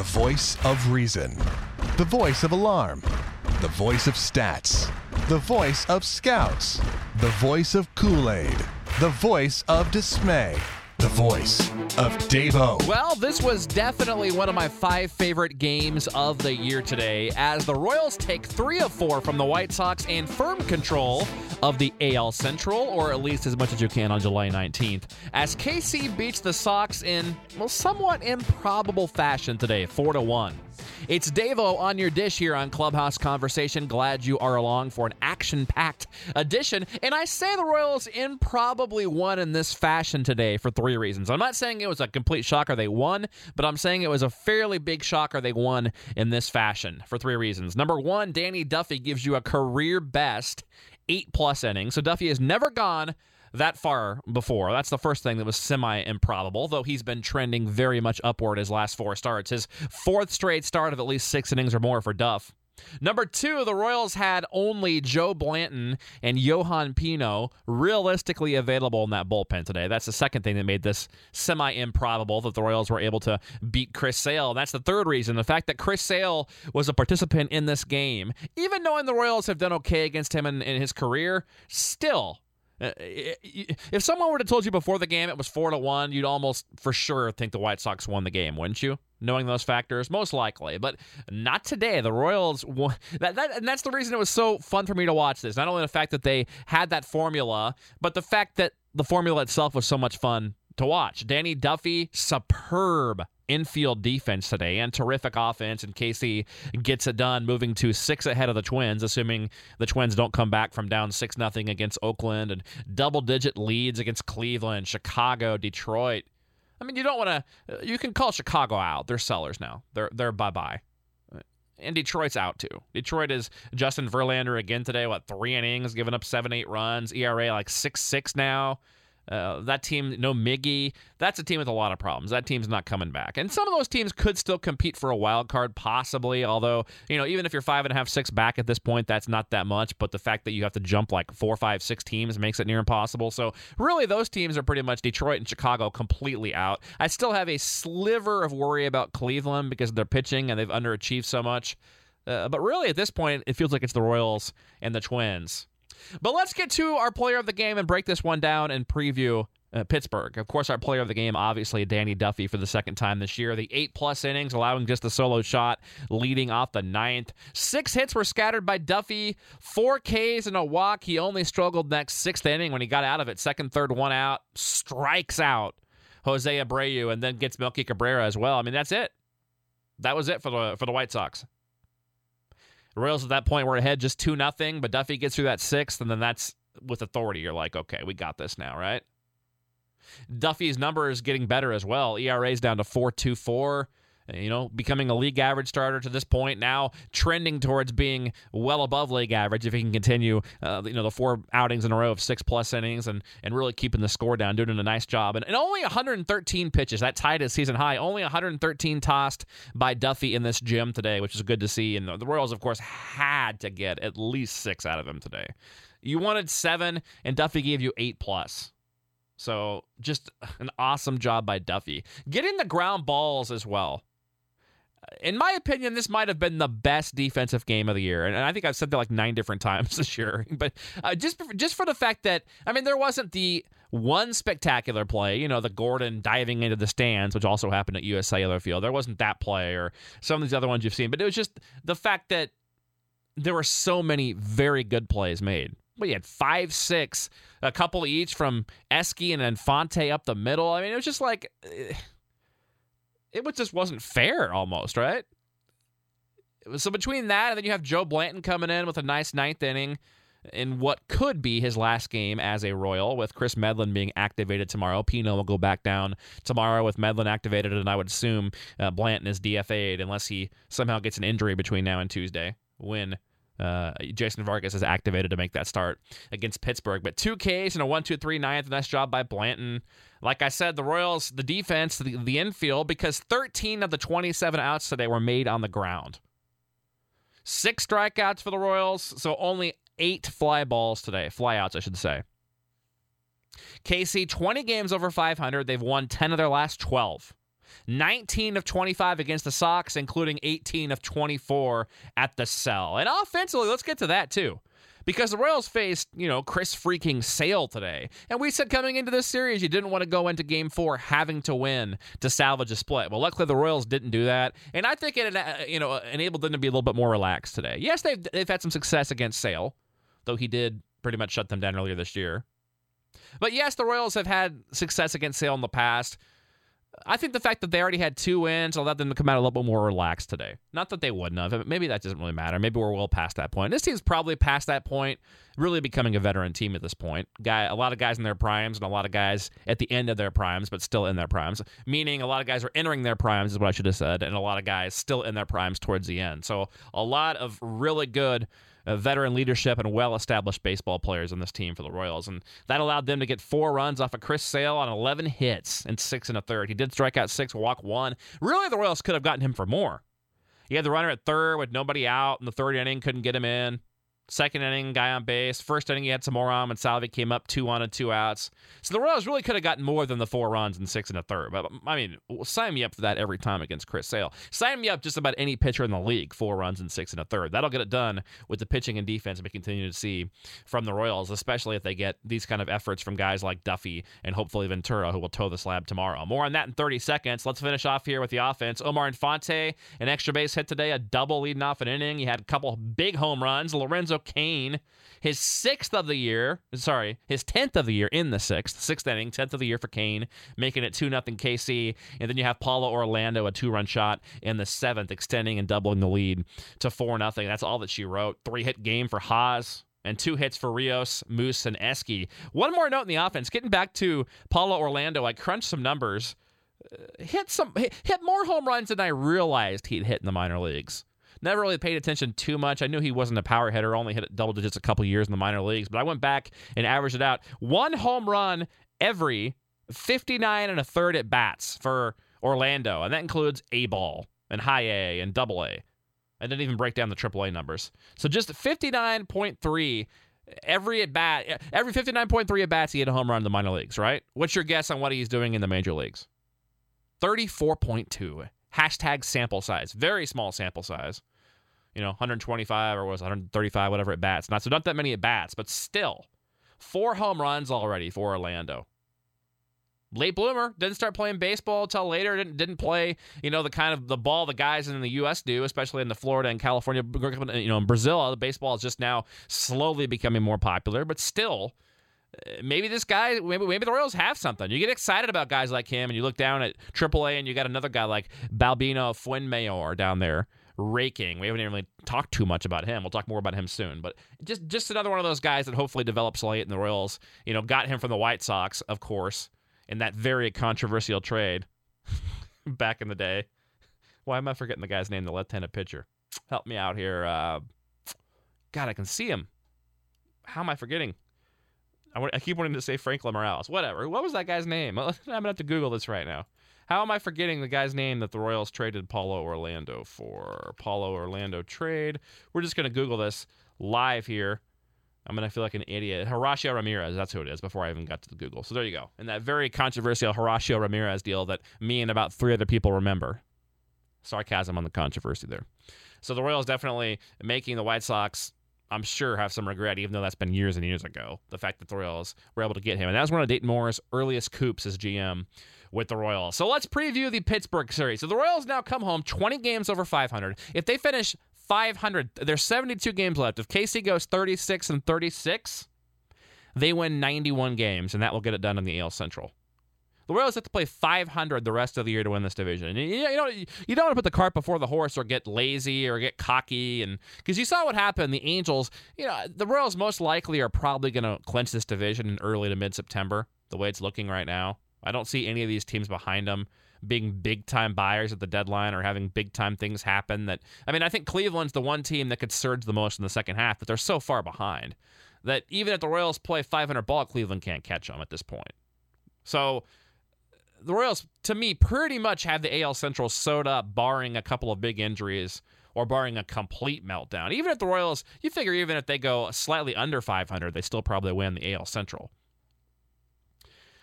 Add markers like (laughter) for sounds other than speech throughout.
The voice of reason. The voice of alarm. The voice of stats. The voice of scouts. The voice of Kool Aid. The voice of dismay. The voice of Davo. Well, this was definitely one of my five favorite games of the year today, as the Royals take three of four from the White Sox and firm control of the AL Central, or at least as much as you can on July 19th, as KC beats the Sox in, well, somewhat improbable fashion today, 4 to 1. It's Davo on your dish here on Clubhouse Conversation. Glad you are along for an action packed edition. And I say the Royals improbably won in this fashion today for three reasons. I'm not saying it was a complete shocker they won, but I'm saying it was a fairly big shocker they won in this fashion for three reasons. Number one, Danny Duffy gives you a career best eight plus innings. So Duffy has never gone that far before. That's the first thing that was semi improbable, though he's been trending very much upward his last four starts. His fourth straight start of at least six innings or more for Duff. Number two, the Royals had only Joe Blanton and Yohan Pino realistically available in that bullpen today. That's the second thing that made this semi improbable that the Royals were able to beat Chris Sale. That's the third reason. The fact that Chris Sale was a participant in this game, even knowing the Royals have done okay against him in, in his career, still uh, if someone were to told you before the game it was four to one, you'd almost for sure think the White Sox won the game, wouldn't you? Knowing those factors, most likely, but not today. The Royals won. That, that and that's the reason it was so fun for me to watch this. Not only the fact that they had that formula, but the fact that the formula itself was so much fun to watch. Danny Duffy, superb infield defense today and terrific offense. And KC gets it done, moving to six ahead of the Twins, assuming the Twins don't come back from down six nothing against Oakland and double digit leads against Cleveland, Chicago, Detroit. I mean, you don't want to. Uh, you can call Chicago out. They're sellers now. They're they're bye bye. Uh, and Detroit's out too. Detroit is Justin Verlander again today. What three innings, giving up seven, eight runs. ERA like six six now. Uh, that team, no Miggy. That's a team with a lot of problems. That team's not coming back. And some of those teams could still compete for a wild card, possibly. Although, you know, even if you're five and a half, six back at this point, that's not that much. But the fact that you have to jump like four, five, six teams makes it near impossible. So, really, those teams are pretty much Detroit and Chicago completely out. I still have a sliver of worry about Cleveland because they're pitching and they've underachieved so much. Uh, but really, at this point, it feels like it's the Royals and the Twins. But let's get to our player of the game and break this one down and preview uh, Pittsburgh. Of course, our player of the game, obviously, Danny Duffy for the second time this year. The eight plus innings, allowing just a solo shot, leading off the ninth. Six hits were scattered by Duffy, four Ks and a walk. He only struggled next sixth inning when he got out of it. Second, third, one out, strikes out Jose Abreu, and then gets Melky Cabrera as well. I mean, that's it. That was it for the for the White Sox. The Royals at that point were ahead just 2 nothing, but Duffy gets through that sixth, and then that's with authority. You're like, okay, we got this now, right? Duffy's number is getting better as well. ERA is down to 4.24 you know, becoming a league average starter to this point, now trending towards being well above league average if he can continue, uh, you know, the four outings in a row of six plus innings and, and really keeping the score down, doing a nice job. And, and only 113 pitches, that tied his season high, only 113 tossed by Duffy in this gym today, which is good to see. And the Royals, of course, had to get at least six out of him today. You wanted seven, and Duffy gave you eight plus. So just an awesome job by Duffy. Getting the ground balls as well in my opinion, this might have been the best defensive game of the year, and I think I've said that like nine different (laughs) times this year. But uh, just just for the fact that I mean, there wasn't the one spectacular play, you know, the Gordon diving into the stands, which also happened at US Cellular Field. There wasn't that play or some of these other ones you've seen, but it was just the fact that there were so many very good plays made. We had five, six, a couple each from Eske and Infante up the middle. I mean, it was just like. It was just wasn't fair almost, right? So between that and then you have Joe Blanton coming in with a nice ninth inning in what could be his last game as a Royal, with Kris Medlen being activated tomorrow. Pino will go back down tomorrow with Medlen activated, and I would assume uh, Blanton is DFA'd unless he somehow gets an injury between now and Tuesday when uh, Jason Vargas is activated to make that start against Pittsburgh. But two Ks and a one, two, three, ninth. Nice job by Blanton. Like I said, the Royals, the defense, the, the infield, because 13 of the 27 outs today were made on the ground. Six strikeouts for the Royals, so only eight fly balls today, flyouts, I should say. KC, 20 games over 500. They've won 10 of their last 12. 19 of 25 against the Sox, including 18 of 24 at the cell. And offensively, let's get to that too because the Royals faced, you know, Chris freaking Sale today. And we said coming into this series, you didn't want to go into game four having to win to salvage a split. Well, luckily the Royals didn't do that. And I think it, uh, you know, enabled them to be a little bit more relaxed today. Yes, they've, they've had some success against Sale, though he did pretty much shut them down earlier this year. But yes, the Royals have had success against Sale in the past. I think the fact that they already had two wins allowed them to come out a little bit more relaxed today. Not that they wouldn't have. Maybe that doesn't really matter. Maybe we're well past that point. This team's probably past that point, really becoming a veteran team at this point. Guy, a lot of guys in their primes and a lot of guys at the end of their primes, but still in their primes. Meaning a lot of guys are entering their primes, is what I should have said, and a lot of guys still in their primes towards the end. So a lot of really good uh, veteran leadership and well established baseball players on this team for the Royals. And that allowed them to get four runs off of Chris Sale on 11 hits and six and a third. He did strike out six, walk one. Really, the Royals could have gotten him for more. He had the runner at third with nobody out in the third inning, couldn't get him in. Second inning, guy on base. First inning, he had some more on and Salvi came up two on and two outs. So the Royals really could have gotten more than the four runs and six and a third. But I mean, sign me up for that every time against Chris Sale. Sign me up just about any pitcher in the league, four runs and six and a third. That'll get it done with the pitching and defense we continue to see from the Royals, especially if they get these kind of efforts from guys like Duffy and hopefully Ventura, who will toe the slab tomorrow. More on that in 30 seconds. Let's finish off here with the offense. Omar Infante, an extra base hit today, a double leading off an inning. He had a couple big home runs. Lorenzo Cain his sixth of the year, sorry, his 10th of the year in the sixth, sixth inning, 10th of the year for Cain, making it 2 0 KC. And then you have Paulo Orlando, a two run shot in the seventh, extending and doubling the lead to 4 0. That's all that she wrote. Three hit game for Hos and two hits for Rios, Moose, and Eske. One more note in the offense. Getting back to Paulo Orlando, I crunched some numbers. Uh, hit some hit, hit more home runs than I realized he'd hit in the minor leagues. Never really paid attention too much. I knew he wasn't a power hitter, only hit double digits a couple years in the minor leagues, but I went back and averaged it out. One home run every 59 and a third at bats for Orlando, and that includes A ball and high A and double A. I didn't even break down the triple A numbers. So just 59.3 every at bat, every 59.3 at bats, he hit a home run in the minor leagues, right? What's your guess on what he's doing in the major leagues? 34.2. Hashtag sample size. Very small sample size you know, 125 or was 135, whatever at bats. Not so not that many at bats, but still, four home runs already for Orlando. Late bloomer didn't start playing baseball until later. Didn't didn't play you know the kind of the ball the guys in the U.S. do, especially in the Florida and California. You know, in Brazil, the baseball is just now slowly becoming more popular, but still uh, maybe this guy, maybe, maybe the Royals have something. You get excited about guys like him, and you look down at AAA, and you got another guy like Balbino Fuenmayor down there raking. We haven't even really talked too much about him. We'll talk more about him soon. But just just another one of those guys that hopefully develops late in the Royals. You know, got him from the White Sox, of course, in that very controversial trade (laughs) back in the day. Why am I forgetting the guy's name, the left-handed pitcher? Help me out here. Uh, God, I can see him. How am I forgetting? I, I keep wanting to say Franklin Morales. Whatever. What was that guy's name? (laughs) I'm gonna have to Google this right now. How am I forgetting the guy's name that the Royals traded Paulo Orlando for? Paulo Orlando trade. We're just going to Google this live here. I'm going to feel like an idiot. Horacio Ramirez, that's who it is before I even got to the Google. So there you go. And that very controversial Horacio Ramirez deal that me and about three other people remember. Sarcasm on the controversy there. So the Royals definitely making the White Sox I'm sure have some regret, even though that's been years and years ago. The fact that the Royals were able to get him, and that was one of Dayton Moore's earliest coups as GM with the Royals. So let's preview the Pittsburgh series. So the Royals now come home 20 games over 500. If they finish 500, there's 72 games left. If KC goes 36 and 36, they win 91 games, and that will get it done in the AL Central. The Royals have to play 500 the rest of the year to win this division. You, you know, you don't want to put the cart before the horse or get lazy or get cocky, and because you saw what happened. The Angels, you know, the Royals most likely are probably going to clinch this division in early to mid September. The way it's looking right now. I don't see any of these teams behind them being big time buyers at the deadline or having big time things happen that I mean I think Cleveland's the one team that could surge the most in the second half but they're so far behind that even if the Royals play 500 ball Cleveland can't catch them at this point. So the Royals to me pretty much have the AL Central sewed up barring a couple of big injuries or barring a complete meltdown. Even if the Royals, you figure even if they go slightly under 500, they still probably win the AL Central.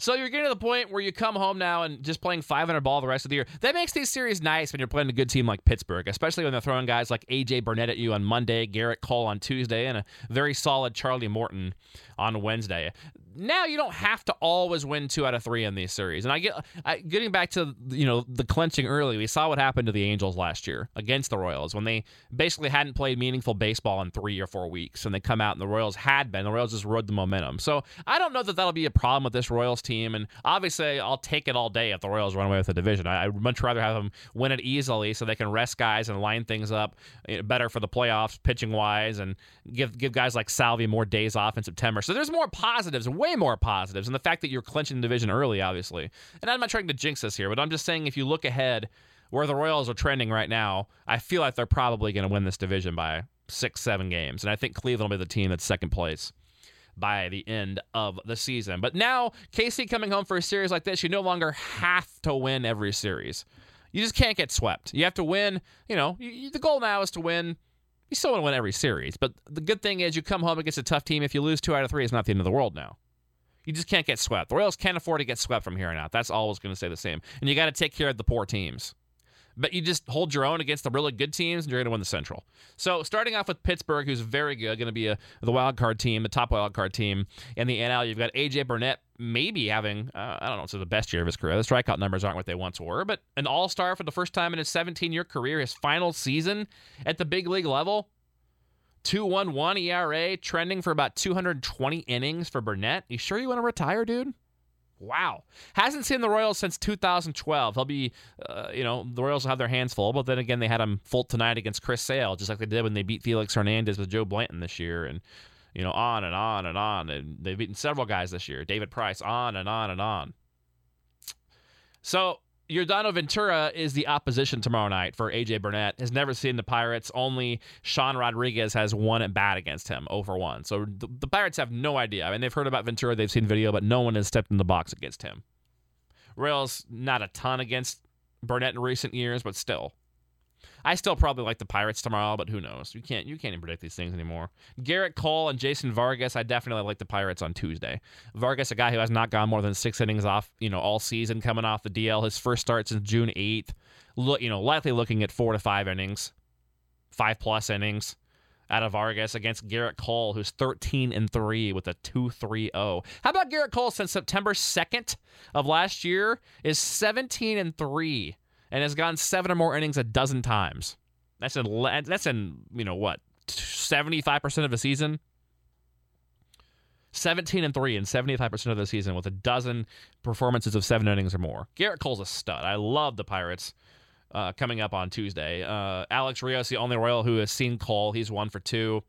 So you're getting to the point where you come home now and just playing 500 ball the rest of the year. That makes these series nice when you're playing a good team like Pittsburgh, especially when they're throwing guys like AJ Burnett at you on Monday, Gerrit Cole on Tuesday, and a very solid Charlie Morton on Wednesday now you don't have to always win two out of three in these series. And I get I, getting back to you know the clenching early. We saw what happened to the Angels last year against the Royals when they basically hadn't played meaningful baseball in three or four weeks, and they come out and the Royals had been. The Royals just rode the momentum. So I don't know that that'll be a problem with this Royals team. And obviously, I'll take it all day if the Royals run away with the division. I, would much rather have them win it easily so they can rest guys and line things up better for the playoffs, pitching wise, and give give guys like Salvi more days off in September. So there's more positives, way more positives, and the fact that you're clinching the division early, obviously. And I'm not trying to jinx this here, but I'm just saying if you look ahead where the Royals are trending right now, I feel like they're probably going to win this division by six, seven games, and I think Cleveland will be the team that's second place by the end of the season. But now, KC coming home for a series like this, you no longer have to win every series. You just can't get swept. You have to win. You know, you, the goal now is to win you still want to win every series, but the good thing is you come home against a tough team. If you lose two out of three, it's not the end of the world now. You just can't get swept. The Royals can't afford to get swept from here on out. That's always going to stay the same. And you got to take care of the poor teams. But you just hold your own against the really good teams, and you're going to win the Central. So starting off with Pittsburgh, who's very good, going to be a, the wild card team, the top wild card team in the NL. You've got AJ Burnett, maybe having uh, I don't know, so the best year of his career. The strikeout numbers aren't what they once were, but an All Star for the first time in his 17 year career, his final season at the big league level. 2.11 ERA, trending for about 220 innings for Burnett. You sure you want to retire, dude? Wow. Hasn't seen the Royals since 2012. He'll be, uh, you know, the Royals will have their hands full, but then again, they had him full tonight against Chris Sale, just like they did when they beat Felix Hernandez with Joe Blanton this year. And, you know, on and on and on. And they've beaten several guys this year. David Price, on and on and on. So Yordano Ventura is the opposition tomorrow night for AJ Burnett. Has never seen the Pirates. Only Sean Rodriguez has one at bat against him, over one. So the, the, Pirates have no idea. I mean, they've heard about Ventura, they've seen video, but no one has stepped in the box against him. Royals not a ton against Burnett in recent years, but still. I still probably like the Pirates tomorrow, but who knows? You can't you can't even predict these things anymore. Gerrit Cole and Jason Vargas, I definitely like the Pirates on Tuesday. Vargas, a guy who has not gone more than six innings off, you know, all season, coming off the DL. His first start since June eighth. Look, you know, likely looking at four to five innings, five plus innings out of Vargas against Gerrit Cole, who's 13 and 3 with a 2-3-0. How about Gerrit Cole since September 2nd of last year is 17 and 3 and has gone seven or more innings a dozen times. That's in that's in you know what seventy five percent of the season. 17 and 3 in 75% of the season with a dozen performances of seven innings or more. Gerrit Cole's a stud. I love the Pirates uh, coming up on Tuesday. Uh, Alex Rios, the only Royal who has seen Cole. He's one for two.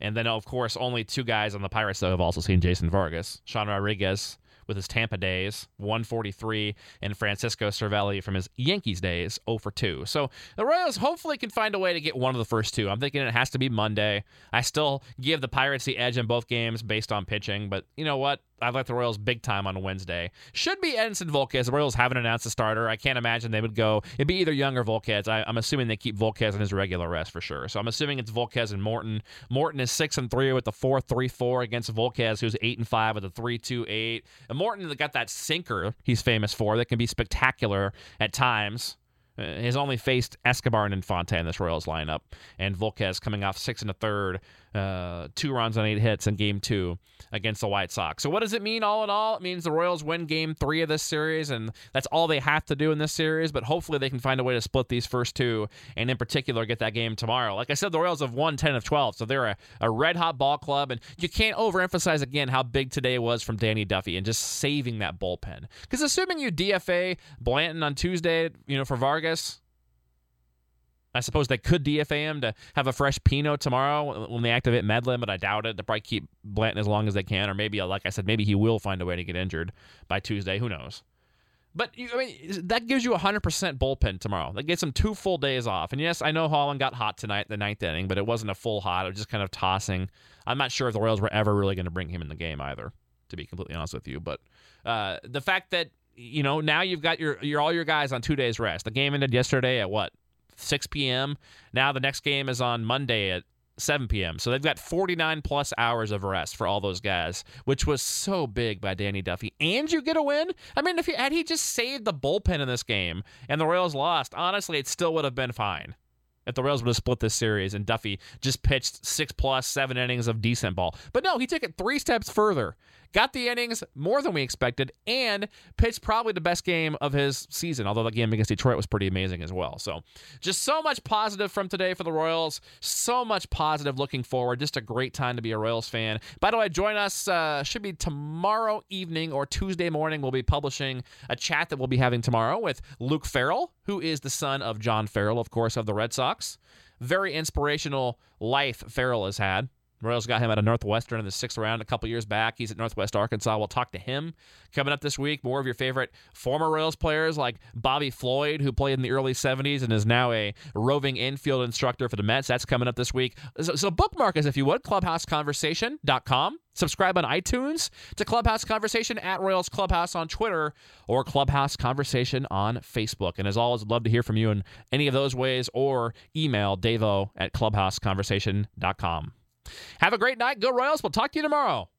And then, of course, only two guys on the Pirates that have also seen Jason Vargas. Sean Rodriguez with his Tampa days, 143, and Francisco Cervelli from his Yankees days, 0 for 2. So the Royals hopefully can find a way to get one of the first two. I'm thinking it has to be Monday. I still give the Pirates the edge in both games based on pitching, but you know what? I like the Royals big time on Wednesday. Should be Edinson Volquez. The Royals haven't announced a starter. I can't imagine they would go. It'd be either Young or Volquez. I, am assuming they keep Volquez in his regular rest for sure. So I'm assuming it's Volquez and Morton. Morton is six and three with the four three four against Volquez, who's eight and five with a three two eight. And Morton got that sinker he's famous for that can be spectacular at times. Uh, he's only faced Escobar and Infante in this Royals lineup, and Volquez coming off six and a third uh, two runs on eight hits in game two against the White Sox. So, what does it mean all in all? It means the Royals win game three of this series, and that's all they have to do in this series. But hopefully, they can find a way to split these first two, and in particular, get that game tomorrow. Like I said, the Royals have won 10 of 12, so they're a, a red hot ball club, and you can't overemphasize again how big today was from Danny Duffy and just saving that bullpen. Because assuming you DFA Blanton on Tuesday, you know, for Vargas, I suppose they could DFA him to have a fresh Pino tomorrow when they activate Medlen, but I doubt it. They'll probably keep Blanton as long as they can, or maybe, like I said, maybe he will find a way to get injured by Tuesday. Who knows? But I mean, that gives you a 100% bullpen tomorrow. That gets them two full days off. And yes, I know Holland got hot tonight, the ninth inning, but it wasn't a full hot. It was just kind of tossing. I'm not sure if the Royals were ever really going to bring him in the game either, to be completely honest with you. But uh, the fact that you know now you've got your your all your guys on two days rest. The game ended yesterday at what 6 p.m. Now the next game is on Monday at 7 p.m. So they've got 49 plus hours of rest for all those guys, which was so big by Danny Duffy. And you get a win. I mean, if he had he just saved the bullpen in this game and the Royals lost, honestly, it still would have been fine. If the Royals would have split this series and Duffy just pitched six plus seven innings of decent ball. But no, he took it three steps further got the innings more than we expected, and pitched probably the best game of his season, although the game against Detroit was pretty amazing as well. So just so much positive from today for the Royals. So much positive looking forward. Just a great time to be a Royals fan. By the way, join us, uh, should be tomorrow evening or Tuesday morning. We'll be publishing a chat that we'll be having tomorrow with Luke Farrell, who is the son of John Farrell, of course, of the Red Sox. Very inspirational life Farrell has had. Royals got him out of Northwestern in the sixth round a couple years back. He's at Northwest Arkansas. We'll talk to him coming up this week. More of your favorite former Royals players like Bobby Floyd, who played in the early 70s and is now a roving infield instructor for the Mets. That's coming up this week. So, so bookmark us, if you would, clubhouseconversation.com. Subscribe on iTunes to Clubhouse Conversation at Royals Clubhouse on Twitter or Clubhouse Conversation on Facebook. And as always, I'd love to hear from you in any of those ways or email davo at clubhouseconversation.com. Have a great night. Go Royals. We'll talk to you tomorrow.